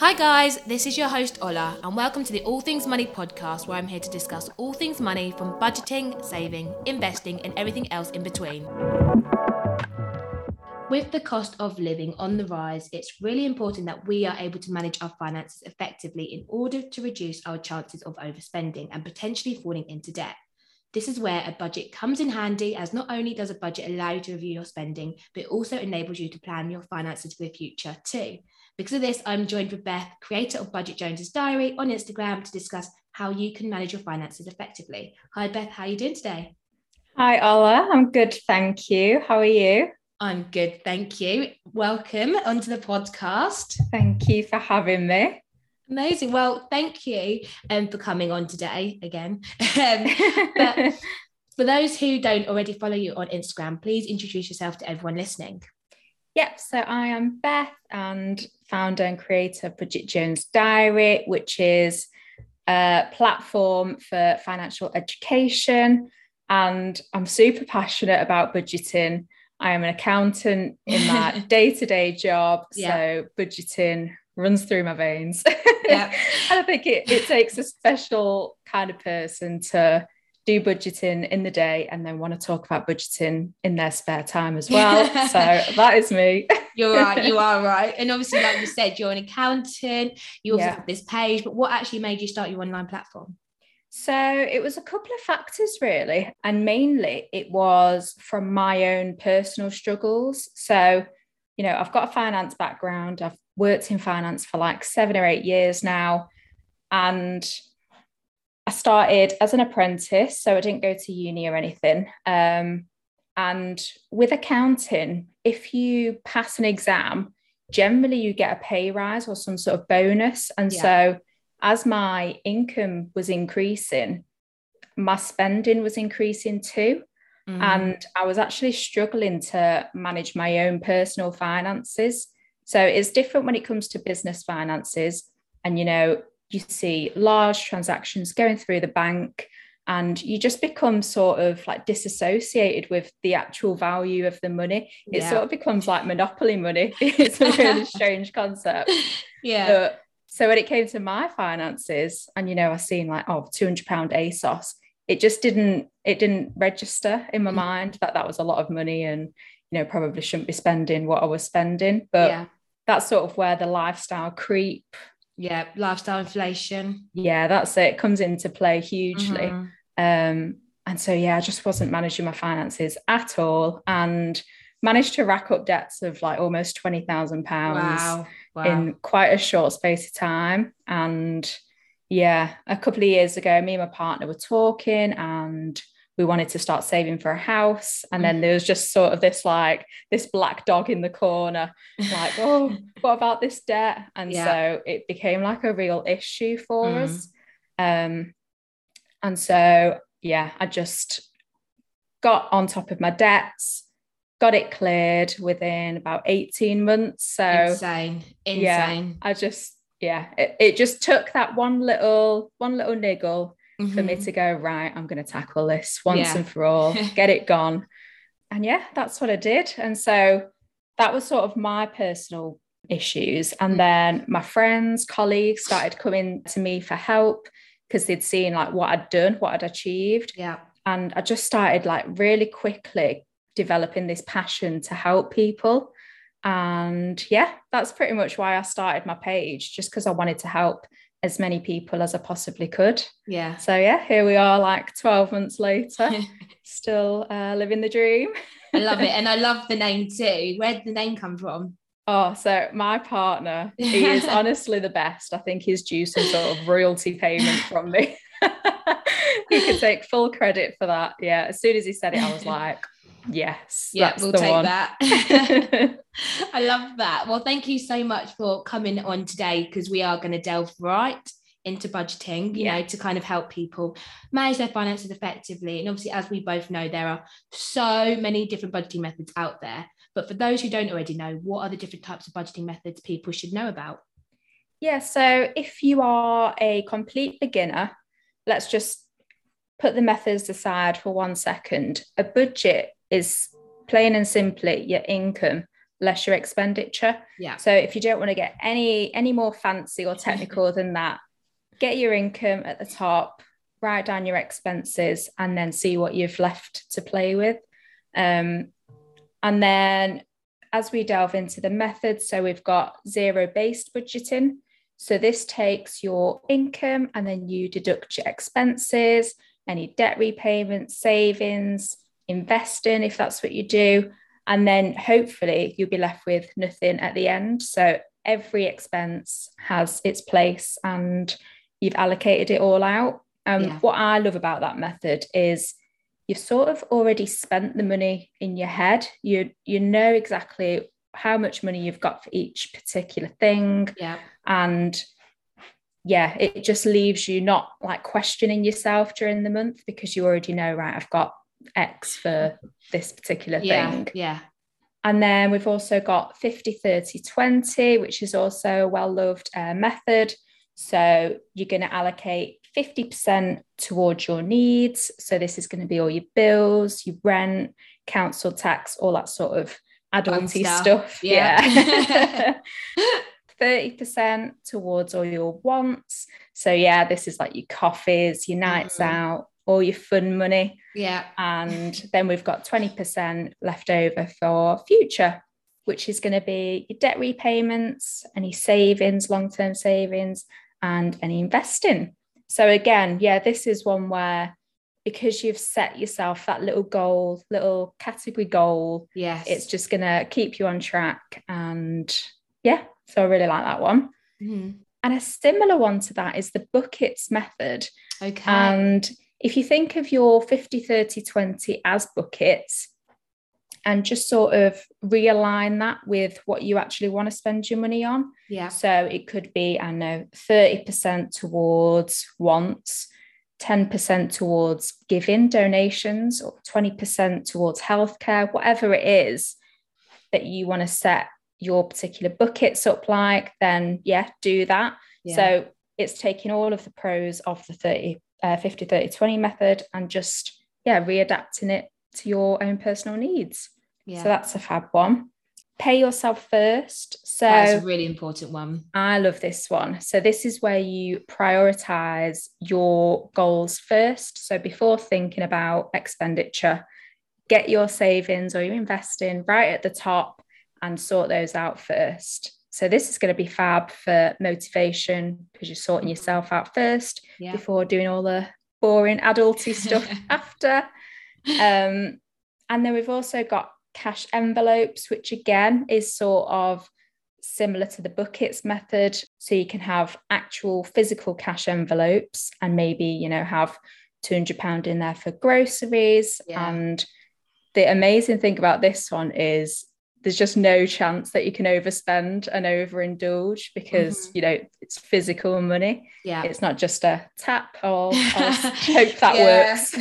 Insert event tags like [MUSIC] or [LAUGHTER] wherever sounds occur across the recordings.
Hi, guys, this is your host Ola, and welcome to the All Things Money podcast, where I'm here to discuss all things money from budgeting, saving, investing, and everything else in between. With the cost of living on the rise, it's really important that we are able to manage our finances effectively in order to reduce our chances of overspending and potentially falling into debt. This is where a budget comes in handy, as not only does a budget allow you to review your spending, but it also enables you to plan your finances for the future too. Because of this, I'm joined with Beth, creator of Budget Jones's Diary, on Instagram to discuss how you can manage your finances effectively. Hi, Beth. How are you doing today? Hi, Ola. I'm good. Thank you. How are you? I'm good. Thank you. Welcome onto the podcast. Thank you for having me. Amazing. Well, thank you um, for coming on today again. [LAUGHS] um, but for those who don't already follow you on Instagram, please introduce yourself to everyone listening. Yep. So I am Beth and founder and creator of Budget Jones Diary, which is a platform for financial education. And I'm super passionate about budgeting. I am an accountant in my day to day job. Yeah. So budgeting runs through my veins. Yeah. [LAUGHS] I think it, it takes a special kind of person to do budgeting in the day and then want to talk about budgeting in their spare time as well. [LAUGHS] so that is me. [LAUGHS] You're right. You [LAUGHS] are right. And obviously, like you said, you're an accountant. You also yeah. have this page. But what actually made you start your online platform? So it was a couple of factors, really. And mainly it was from my own personal struggles. So, you know, I've got a finance background, I've worked in finance for like seven or eight years now. And I started as an apprentice, so I didn't go to uni or anything. Um, and with accounting, if you pass an exam, generally you get a pay rise or some sort of bonus. And yeah. so, as my income was increasing, my spending was increasing too. Mm. And I was actually struggling to manage my own personal finances. So, it's different when it comes to business finances. And, you know, you see large transactions going through the bank and you just become sort of like disassociated with the actual value of the money it yeah. sort of becomes like monopoly money [LAUGHS] [LAUGHS] it's a really strange concept yeah but, so when it came to my finances and you know i seen like oh 200 pound asos it just didn't it didn't register in my mm. mind that that was a lot of money and you know probably shouldn't be spending what i was spending but yeah. that's sort of where the lifestyle creep yeah lifestyle inflation yeah that's it, it comes into play hugely mm-hmm. Um and so yeah i just wasn't managing my finances at all and managed to rack up debts of like almost 20,000 pounds wow. wow. in quite a short space of time and yeah a couple of years ago me and my partner were talking and we wanted to start saving for a house and then there was just sort of this like this black dog in the corner like [LAUGHS] oh what about this debt and yeah. so it became like a real issue for mm. us um and so yeah i just got on top of my debts got it cleared within about 18 months so insane insane yeah, i just yeah it, it just took that one little one little niggle mm-hmm. for me mm-hmm. to go, right, I'm going to tackle this once yeah. and for all, [LAUGHS] get it gone. And yeah, that's what I did. And so that was sort of my personal issues. And mm. then my friends, colleagues started coming to me for help because they'd seen like what I'd done, what I'd achieved. Yeah. And I just started like really quickly developing this passion to help people. And yeah, that's pretty much why I started my page, just because I wanted to help as many people as I possibly could. Yeah. So yeah, here we are, like 12 months later, [LAUGHS] still uh, living the dream. I love it. [LAUGHS] And I love the name too. Where did the name come from? Oh, so my partner, he is [LAUGHS] honestly the best. I think he's due some sort of royalty payment from me. [LAUGHS] he could take full credit for that. Yeah. As soon as he said it, I was [LAUGHS] like, Yes. Yeah, we'll take one. that. I love that. Well, thank you so much for coming on today because we are going to delve right into budgeting, you yeah. know, to kind of help people manage their finances effectively. And obviously, as we both know, there are so many different budgeting methods out there. But for those who don't already know, what are the different types of budgeting methods people should know about? Yeah, so if you are a complete beginner, let's just put the methods aside for one second. A budget is plain and simply your income less your expenditure. Yeah. So if you don't want to get any any more fancy or technical [LAUGHS] than that, get your income at the top, write down your expenses, and then see what you've left to play with. Um, and then as we delve into the methods, so we've got zero based budgeting. So this takes your income and then you deduct your expenses, any debt repayments, savings, investing if that's what you do. And then hopefully you'll be left with nothing at the end. So every expense has its place and you've allocated it all out. Um, yeah. What I love about that method is you've sort of already spent the money in your head. You you know exactly how much money you've got for each particular thing. Yeah. And yeah, it just leaves you not like questioning yourself during the month because you already know, right, I've got X for this particular yeah, thing. Yeah. And then we've also got 50, 30, 20, which is also a well loved uh, method. So you're going to allocate 50% towards your needs. So this is going to be all your bills, your rent, council tax, all that sort of adulty stuff. stuff. Yeah. 30% [LAUGHS] towards all your wants. So yeah, this is like your coffees, your nights mm. out, all your fun money. Yeah. And then we've got 20% left over for future, which is going to be your debt repayments, any savings, long-term savings, and any investing. So again, yeah, this is one where because you've set yourself that little goal, little category goal, yes, it's just gonna keep you on track. And yeah, so I really like that one. Mm-hmm. And a similar one to that is the buckets method. Okay. And if you think of your 50, 30, 20 as buckets, and just sort of realign that with what you actually want to spend your money on. Yeah. So it could be, I know, 30% towards wants, 10% towards giving donations, or 20% towards healthcare, whatever it is that you want to set your particular buckets up like, then yeah, do that. Yeah. So it's taking all of the pros of the 30, uh, 50, 30, 20 method and just, yeah, readapting it to your own personal needs. Yeah. So that's a fab one. Pay yourself first. So that's a really important one. I love this one. So this is where you prioritize your goals first. So before thinking about expenditure, get your savings or your investing right at the top and sort those out first. So this is going to be fab for motivation because you're sorting yourself out first yeah. before doing all the boring adulty stuff [LAUGHS] after. Um, and then we've also got cash envelopes, which again is sort of similar to the buckets method. So you can have actual physical cash envelopes and maybe, you know, have £200 in there for groceries. Yeah. And the amazing thing about this one is there's just no chance that you can overspend and overindulge because mm-hmm. you know it's physical money. Yeah. It's not just a tap or hope [LAUGHS] that works.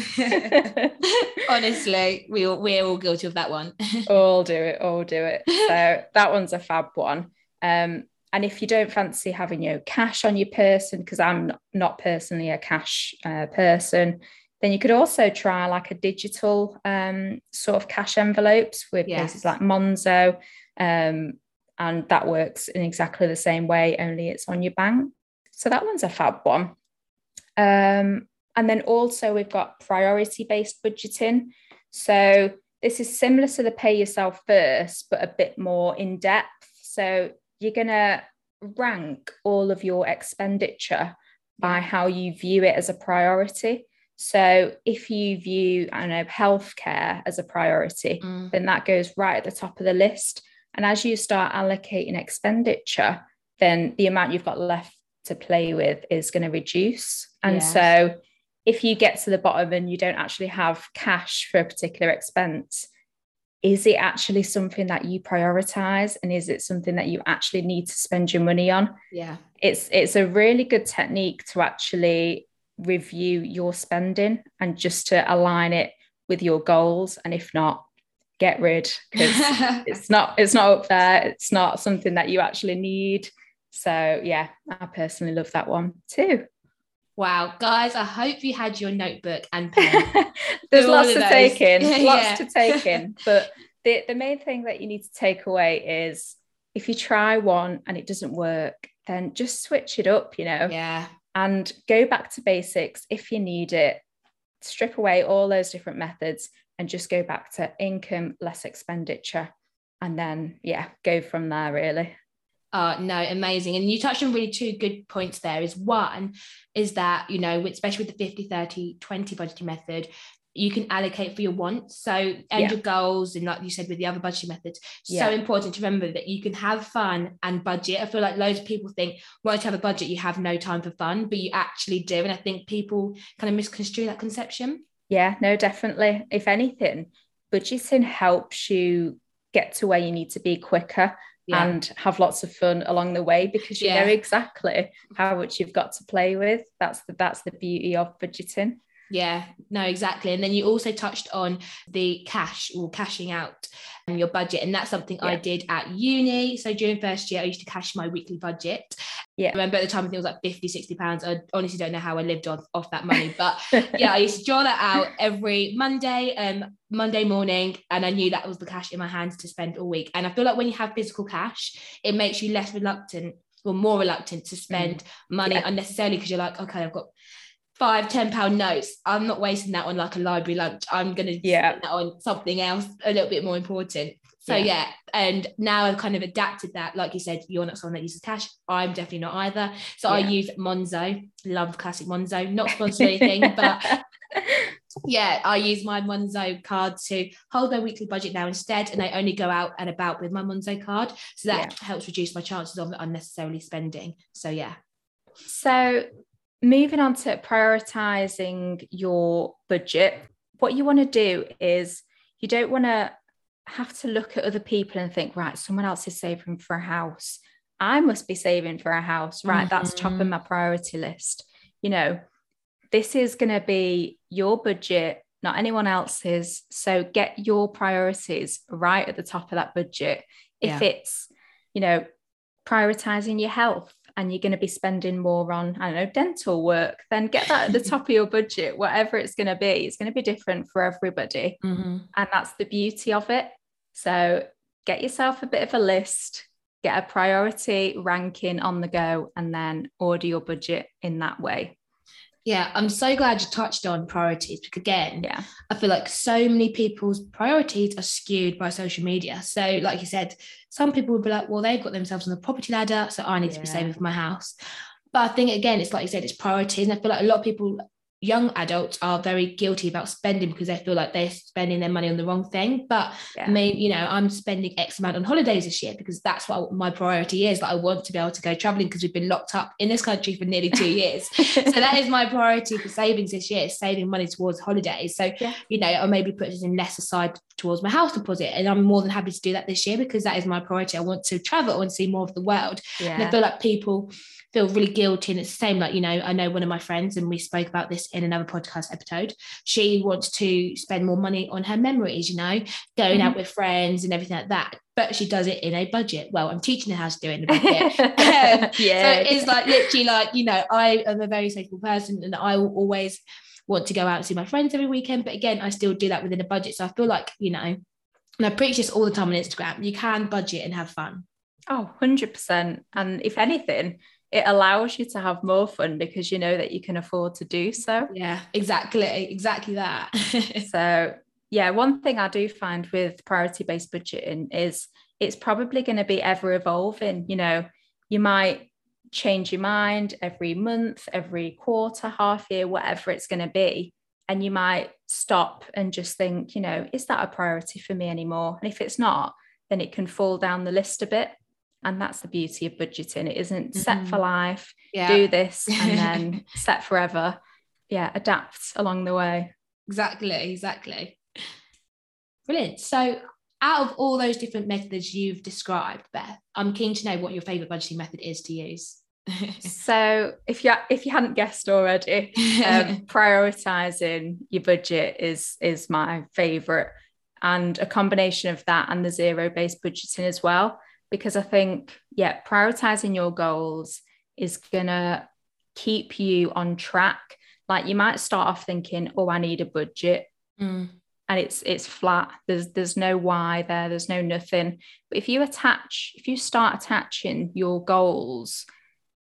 [LAUGHS] Honestly we all, we're all guilty of that one. [LAUGHS] All do it all do it. So that one's a fab one. Um and if you don't fancy having your know cash on your person because i'm not, not personally a cash uh, person then you could also try like a digital um, sort of cash envelopes with yes. places like Monzo. Um, and that works in exactly the same way, only it's on your bank. So that one's a fab one. Um, and then also we've got priority based budgeting. So this is similar to the pay yourself first, but a bit more in depth. So you're going to rank all of your expenditure by how you view it as a priority. So if you view, I know, healthcare as a priority, mm. then that goes right at the top of the list. And as you start allocating expenditure, then the amount you've got left to play with is going to reduce. And yes. so if you get to the bottom and you don't actually have cash for a particular expense, is it actually something that you prioritize and is it something that you actually need to spend your money on yeah it's it's a really good technique to actually review your spending and just to align it with your goals. And if not get rid because [LAUGHS] it's not it's not up there. It's not something that you actually need. So yeah i personally love that one too. Wow. Guys i hope you had your notebook and [LAUGHS] pen. There's lots to take in [LAUGHS] lots yeah. to take in. But the, the main thing that you need to take away is if you try one and it doesn't work, then just switch it up, you know? Yeah. And go back to basics if you need it. Strip away all those different methods and just go back to income, less expenditure. And then, yeah, go from there, really. Uh, no, amazing. And you touched on really two good points there. Is one is that, you know, especially with the 50, 30, 20 budgeting method, you can allocate for your wants. So and yeah. your goals, and like you said with the other budgeting methods, yeah. so important to remember that you can have fun and budget. I feel like loads of people think once you have a budget, you have no time for fun, but you actually do. And I think people kind of misconstrue that conception. Yeah, no, definitely. If anything, budgeting helps you get to where you need to be quicker yeah. and have lots of fun along the way because you yeah. know exactly how much you've got to play with. That's the that's the beauty of budgeting. Yeah, no, exactly. And then you also touched on the cash or cashing out and your budget. And that's something yeah. I did at uni. So during first year, I used to cash my weekly budget. Yeah. I remember at the time, I think it was like 50, 60 pounds. I honestly don't know how I lived off, off that money. But [LAUGHS] yeah, I used to draw that out every Monday, um, Monday morning. And I knew that was the cash in my hands to spend all week. And I feel like when you have physical cash, it makes you less reluctant or more reluctant to spend mm. money yeah. unnecessarily because you're like, okay, I've got five ten pound notes. I'm not wasting that on like a library lunch. I'm gonna yeah. that on something else a little bit more important. So yeah. yeah. and now i've kind of adapted that. Like you said you're not someone that uses cash. I'm definitely not either. So yeah. i use monzo. Love classic monzo. Not sponsored [LAUGHS] anything but yeah i use my monzo card to hold my weekly budget now instead and i only go out and about with my monzo card. So that yeah. helps reduce my chances of unnecessarily spending. So yeah. So moving on to prioritizing your budget, what you want to do is you don't want to have to look at other people and think, right, someone else is saving for a house. I must be saving for a house, right? Mm-hmm. That's top of mm-hmm. my priority list. You know, this is going to be your budget, not anyone else's. So get your priorities right at the top of that budget. If yeah. it's, you know, prioritizing your health, and you're going to be spending more on, I don't know, dental work, then get that at the [LAUGHS] top of your budget, whatever it's going to be. It's going to be different for everybody. Mm-hmm. And that's the beauty of it. So get yourself a bit of a list, get a priority ranking on the go, and then order your budget in that way. Yeah, I'm so glad you touched on priorities because again, yeah, I feel like so many people's priorities are skewed by social media. So, like you said, some people would be like, well, they've got themselves on the property ladder, so I need yeah. to be saving for my house. But I think again, it's like you said, it's priorities. And I feel like a lot of people young adults are very guilty about spending because they feel like they're spending their money on the wrong thing. But yeah. I mean, you know, I'm spending X amount on holidays this year because that's what my priority is. That I want to be able to go traveling because we've been locked up in this country for nearly two [LAUGHS] years. so that is my priority for savings this year, saving money towards holidays. So, yeah. you know, I maybe put in less aside towards my house deposit. And I'm more than happy to do that this year because that is my priority. I want to travel and see more of the world. Yeah. And I feel like people feel really guilty. And it's the same, like, you know, I know one of my friends, and we spoke about this in another podcast episode. She wants to spend more money on her memories, you know, going mm-hmm. out with friends and everything like that. But she does it in a budget. Well, I'm teaching her how to do it in a [LAUGHS] budget. [LAUGHS] [LAUGHS] yeah. So it's like literally like, you know, I am a very sociable person and I will always want to go out and see my friends every weekend. But again, I still do that within a budget. So I feel like, you know, and I preach this all the time on Instagram, you can budget and have fun. Oh, 100%. And if anything, it allows you to have more fun because you know that you can afford to do so. Yeah, exactly. Exactly that. [LAUGHS] so, yeah, one thing I do find with priority based budgeting is it's probably going to be ever evolving. You know, you might change your mind every month, every quarter, half year, whatever it's going to be. And you might stop and just think, you know, is that a priority for me anymore? And if it's not, then it can fall down the list a bit and that's the beauty of budgeting. It isn't mm-hmm. set for life yeah. do this and [LAUGHS] then set forever. Yeah adapt along the way. Exactly exactly. Brilliant. So out of all those different methods you've described beth i'm keen to know what your favorite budgeting method is to use. [LAUGHS] So if you if you hadn't guessed already um, [LAUGHS] prioritizing your budget is is my favorite and a combination of that and the zero based budgeting as well because I think, yeah, prioritizing your goals is going to keep you on track. Like you might start off thinking, oh, I need a budget. Mm. and it's it's flat there's there's no why there there's no nothing but if you attach if you start attaching your goals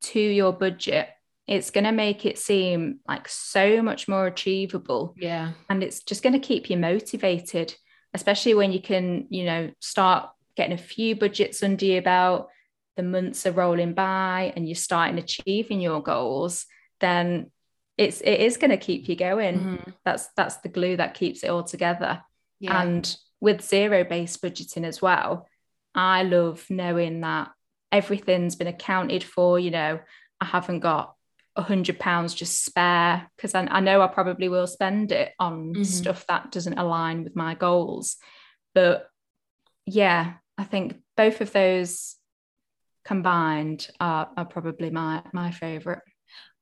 to your budget it's going to make it seem like so much more achievable yeah and it's just going to keep you motivated especially when you can you know start getting a few budgets under your belt the months are rolling by and you're starting achieving your goals then it's it is going to keep you going mm-hmm. that's that's the glue that keeps it all together yeah. and with zero based budgeting as well i love knowing that everything's been accounted for you know i haven't got a hundred pounds just spare because I, I, know i probably will spend it on mm-hmm. stuff that doesn't align with my goals but yeah i think both of those combined are, are probably my my favorite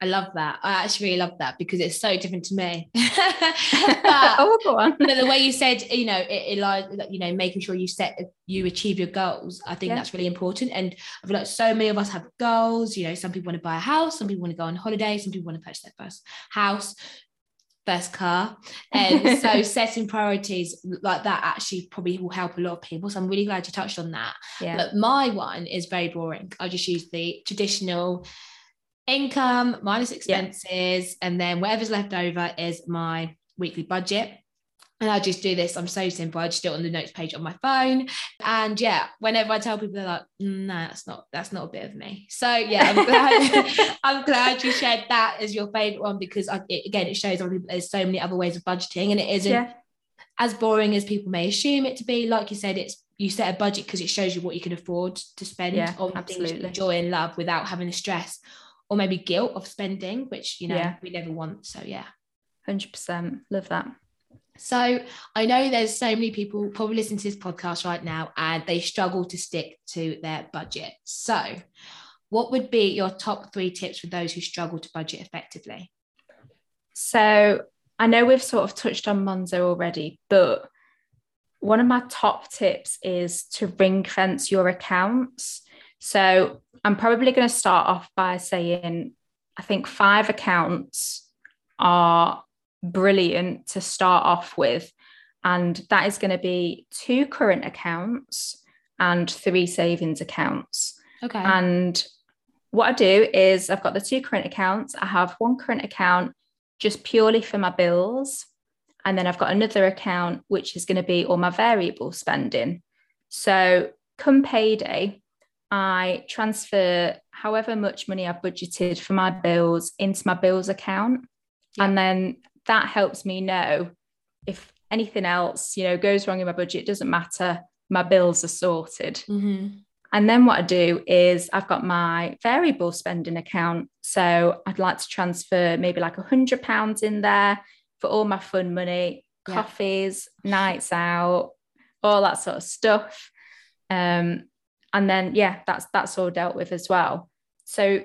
I love that. I actually really love that because it's so different to me. [LAUGHS] [LAUGHS] but, oh, go on. But the way you said, you know, it, it you know, making sure you set, you achieve your goals. I think yeah. that's really important. And I feel like so many of us have goals. You know, some people want to buy a house, some people want to go on holiday, some people want to purchase their first house, first car. [LAUGHS] And so setting priorities like that actually probably will help a lot of people. So I'm really glad you touched on that. Yeah. But my one is very boring. I just use the traditional income minus expenses, yeah. and then whatever's left over is my weekly budget. And I just do this. I'm so simple. I just do it on the notes page on my phone. And yeah, whenever I tell people, they're like, mm, "No, that's not that's not a bit of me." So yeah, I'm [LAUGHS] glad [LAUGHS] I'm glad you shared that as your favorite one because I, it, again, it shows there's so many other ways of budgeting, and it isn't yeah. as boring as people may assume it to be. Like you said, it's you set a budget because it shows you what you can afford to spend yeah, on absolutely. things you enjoy and love without having the stress or maybe guilt of spending, which you know yeah. we never want. So yeah. 100% love that. So I know there's so many people probably listening to this podcast right now and they struggle to stick to their budget. So what would be your top three tips for those who struggle to budget effectively? So I know we've sort of touched on Monzo already, but one of my top tips is to ring fence your accounts. So I'm probably going to start off by saying I think five accounts are brilliant to start off with. And that is going to be two current accounts and three savings accounts. Okay. And what I do is I've got the two current accounts. I have one current account just purely for my bills. And then I've got another account which is going to be all my variable spending. So come payday, I transfer however much money I've budgeted for my bills into my bills account. Yeah. And then that helps me know if anything else, you know, goes wrong in my budget, it doesn't matter. My bills are sorted. Mm-hmm. And then what I do is I've got my variable spending account. So I'd like to transfer maybe like a hundred pounds in there for all my fun money, yeah. coffees, nights out, all that sort of stuff. Um, and then yeah that's that's all dealt with as well so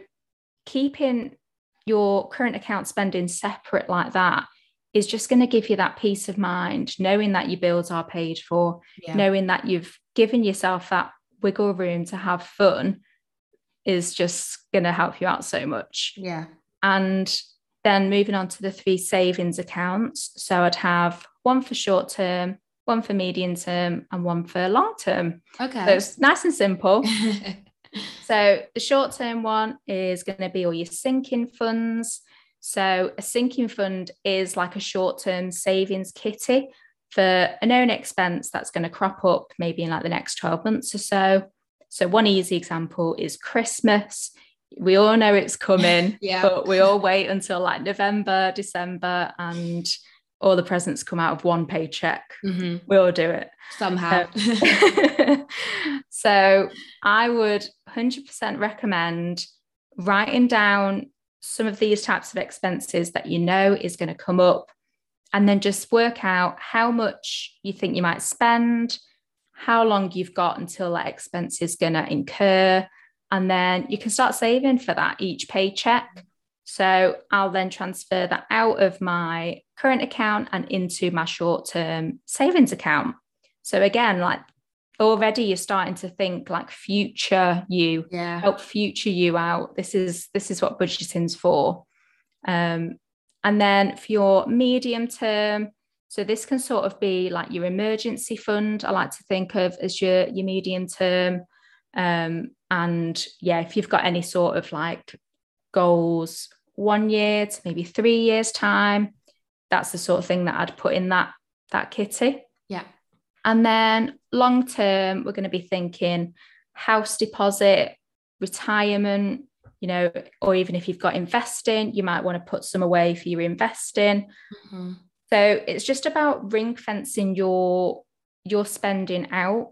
keeping your current account spending separate like that is just going to give you that peace of mind knowing that your bills are paid for yeah. knowing that you've given yourself that wiggle room to have fun is just going to help you out so much yeah and then moving on to the three savings accounts so i'd have one for short term one for medium term, and one for long term. Okay. So it's nice and simple. [LAUGHS] so the short term one is going to be all your sinking funds. So a sinking fund is like a short term savings kitty for a known expense that's going to crop up maybe in like the next 12 months or so. So one easy example is Christmas. We all know it's coming, [LAUGHS] yeah. but we all wait until like November, December, and all the presents come out of one paycheck. Mm-hmm. We all do it somehow. Um, [LAUGHS] so I would 100% recommend writing down some of these types of expenses that you know is going to come up and then just work out how much you think you might spend, how long you've got until that expense is going to incur. And then you can start saving for that each paycheck. So I'll then transfer that out of my current account and into my short term savings account. So again, like already you're starting to think like future you, yeah. help future you out. This is this is what budgeting's for. Um, and then for your medium term, So this can sort of be like your emergency fund. I like to think of as your your medium term. Um, and yeah, if you've got any sort of like goals, one year to maybe three years time, that's the sort of thing that I'd put in that that kitty. Yeah. And then long term, we're going to be thinking house deposit, retirement, you know, or even if you've got investing, you might want to put some away for your investing. Mm-hmm. So it's just about ring fencing your your spending out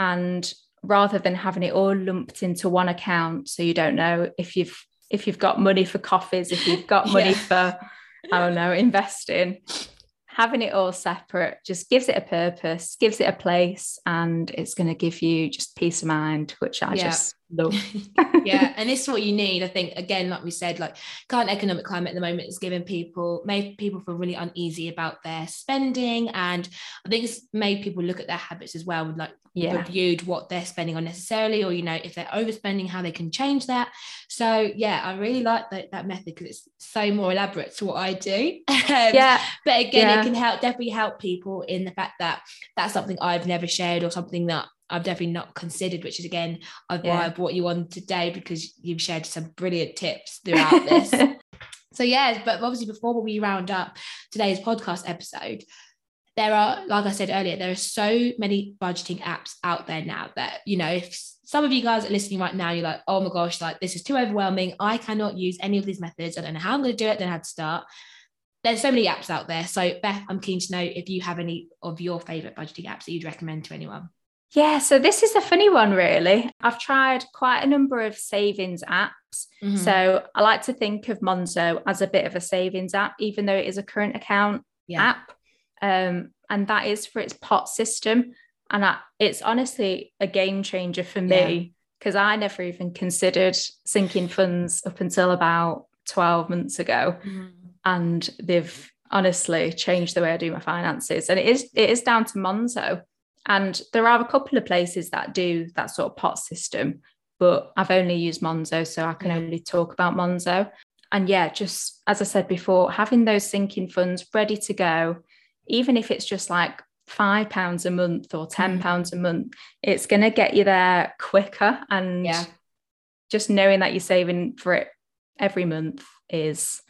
and rather than having it all lumped into one account so you don't know if you've if you've got money for coffees if you've got [LAUGHS] money yeah. for i don't know investing having it all separate just gives it a purpose gives it a place and it's going to give you just peace of mind which i yeah. just love [LAUGHS] yeah and this is what you need i think. Again like we said like current economic climate at the moment is giving people made people feel really uneasy about their spending and i think it's made people look at their habits as well with like yeah. reviewed what they're spending on necessarily or you know if they're overspending how they can change that. So yeah i really like that, that method because it's so more elaborate to what i do. [LAUGHS] Um, yeah. but again yeah. it can help definitely help people in the fact that that's something i've never shared or something that I've definitely not considered, which is again why yeah. I brought you on today because you've shared some brilliant tips throughout this. [LAUGHS] so yeah, but obviously before we round up today's podcast episode, there are, like I said earlier, there are so many budgeting apps out there now that, you know, if some of you guys are listening right now, you're like, oh my gosh, like this is too overwhelming. I cannot use any of these methods. I don't know how I'm going to do it, then how to start. There's so many apps out there. So, Beth, I'm keen to know if you have any of your favorite budgeting apps that you'd recommend to anyone. Yeah, so this is a funny one, really. I've tried quite a number of savings apps. Mm-hmm. So I like to think of Monzo as a bit of a savings app, even though it is a current account yeah. app um, and that is for its pot system. And I, it's honestly a game changer for me because yeah. I never even considered sinking funds up until about 12 months ago. Mm. And they've honestly changed the way I do my finances. And it is it is down to Monzo. And there are a couple of places that do that sort of pot system, but I've only used Monzo, so I can yeah. only talk about Monzo. And yeah, just as I said before, having those sinking funds ready to go even if it's just like five pounds a month or ten mm. pounds a month, it's going to get you there quicker. And yeah. just knowing that you're saving for it every month is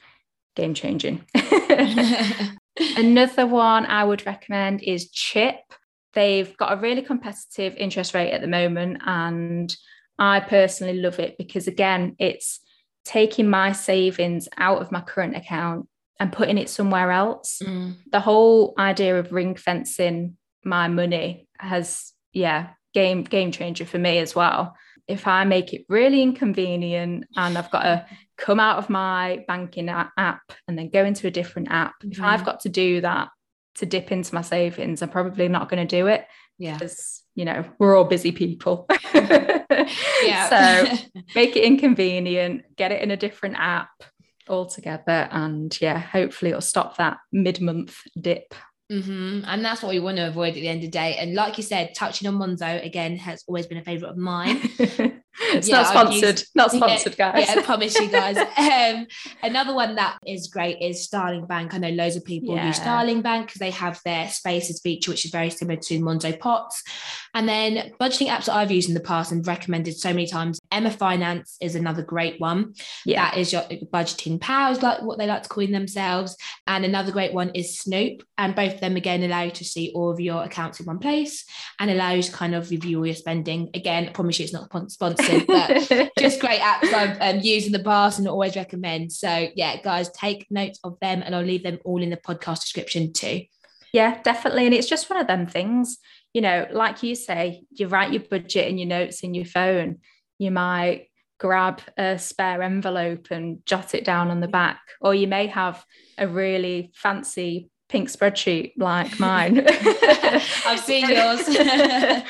game changing. [LAUGHS] [LAUGHS] Another one I would recommend is Chip. They've got a really competitive interest rate at the moment, and I personally love it because, again, it's taking my savings out of my current account and putting it somewhere else. Mm. The whole idea of ring fencing my money has, yeah, game game changer for me as well. If I make it really inconvenient and I've got to come out of my banking app and then go into a different app, mm-hmm. if I've got to do that to dip into my savings, I'm probably not going to do it. Yeah. Because, you know, we're all busy people. [LAUGHS] yeah. so [LAUGHS] make it inconvenient, get it in a different app altogether. and yeah hopefully it'll stop that mid-month dip Mm-hmm. And that's what we want to avoid at the end of the day. And like you said, touching on Monzo again has always been a favorite of mine. [LAUGHS] [LAUGHS] it's yeah, not sponsored, used, not [LAUGHS] sponsored, yeah, guys. Yeah, I promise you guys. [LAUGHS] um, another one that is great is Starling Bank. I know loads of people yeah. use Starling Bank because they have their spaces feature, which is very similar to Monzo Pots. And then budgeting apps that I've used in the past and recommended so many times. Emma Finance is another great one. Yeah. That is your budgeting pals, like what they like to call themselves. And another great one is Snoop. And both of them again allow you to see all of your accounts in one place and allow you to kind of review all your spending. Again, I promise you it's not sponsored, but [LAUGHS] just great apps I've um, used in the past and always recommend. So yeah, guys, take notes of them and I'll leave them all in the podcast description too. Yeah, definitely. And it's just one of them things you know, like you say, you write your budget in your notes in your phone. You might grab a spare envelope and jot it down on the back, or you may have a really fancy pink spreadsheet like mine. [LAUGHS] I've seen yours. [LAUGHS]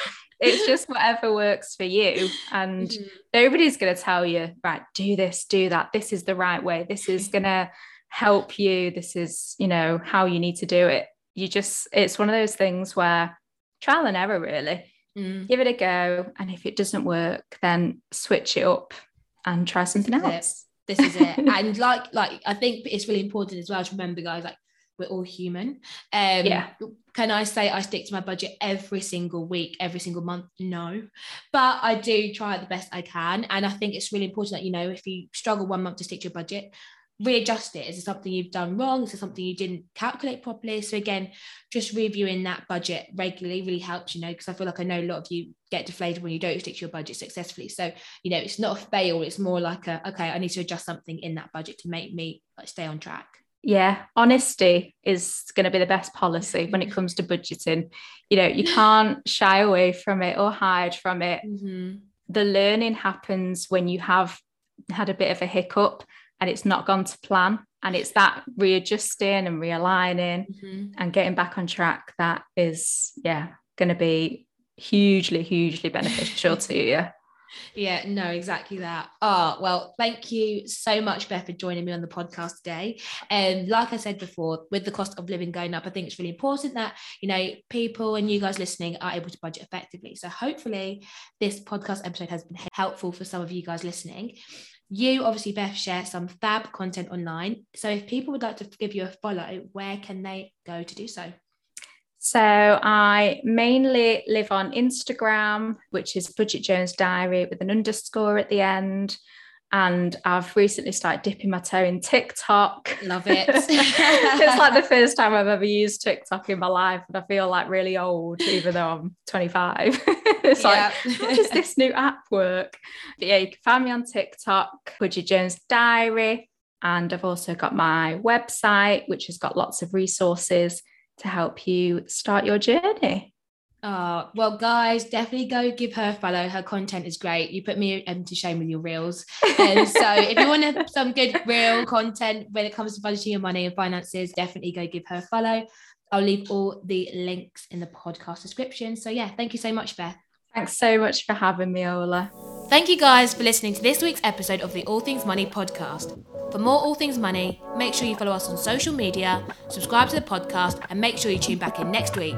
it's just whatever works for you. And mm-hmm. nobody's going to tell you, right, do this, do that. This is the right way. This is going to help you. This is, you know, how you need to do it. You just, it's one of those things where trial and error, really. Mm. Give it a go. And if it doesn't work, then switch it up and try something else. This is it. [LAUGHS] and like, like I think it's really important as well to remember, guys, like we're all human. Um, yeah. Can I say I stick to my budget every single week, every single month? No. But I do try the best I can. And I think it's really important that, you know, if you struggle one month to stick to your budget, readjust it. Is it something you've done wrong? Is it something you didn't calculate properly? So again, just reviewing that budget regularly really helps, you know, because I feel like I know a lot of you get deflated when you don't stick to your budget successfully. So, you know, it's not a fail, it's more like a okay, I need to adjust something in that budget to make me like stay on track. Yeah, honesty is going to be the best policy when it comes to budgeting. You know, you can't shy away from it or hide from it. Mm-hmm. The learning happens when you have had a bit of a hiccup and it's not gone to plan and it's that readjusting and realigning mm-hmm. and getting back on track that is yeah going to be hugely hugely beneficial to you yeah no exactly that oh well thank you so much beth for joining me on the podcast today and um, like i said before with the cost of living going up i think it's really important that you know people and you guys listening are able to budget effectively so hopefully this podcast episode has been helpful for some of you guys listening you obviously, Beth, share some fab content online. So if people would like to give you a follow, where can they go to do so? So I mainly live on Instagram, which is Budget Jones Diary with an underscore at the end and I've recently started dipping my toe in TikTok. Love it. [LAUGHS] it's like the first time I've ever used TikTok in my life, and I feel like really old, even though I'm 25. [LAUGHS] it's like, how does this new app work? But yeah, you can find me on TikTok, Budget Jones Diary, and I've also got my website, which has got lots of resources to help you start your journey. Uh, well, guys, definitely go give her a follow. Her content is great. You put me um, to shame with your reels. And [LAUGHS] so, if you want some good real content when it comes to budgeting your money and finances, definitely go give her a follow. I'll leave all the links in the podcast description. So, yeah, thank you so much, Beth. Thanks so much for having me, Ola. Thank you guys for listening to this week's episode of the All Things Money podcast. For more All Things Money, make sure you follow us on social media, subscribe to the podcast, and make sure you tune back in next week.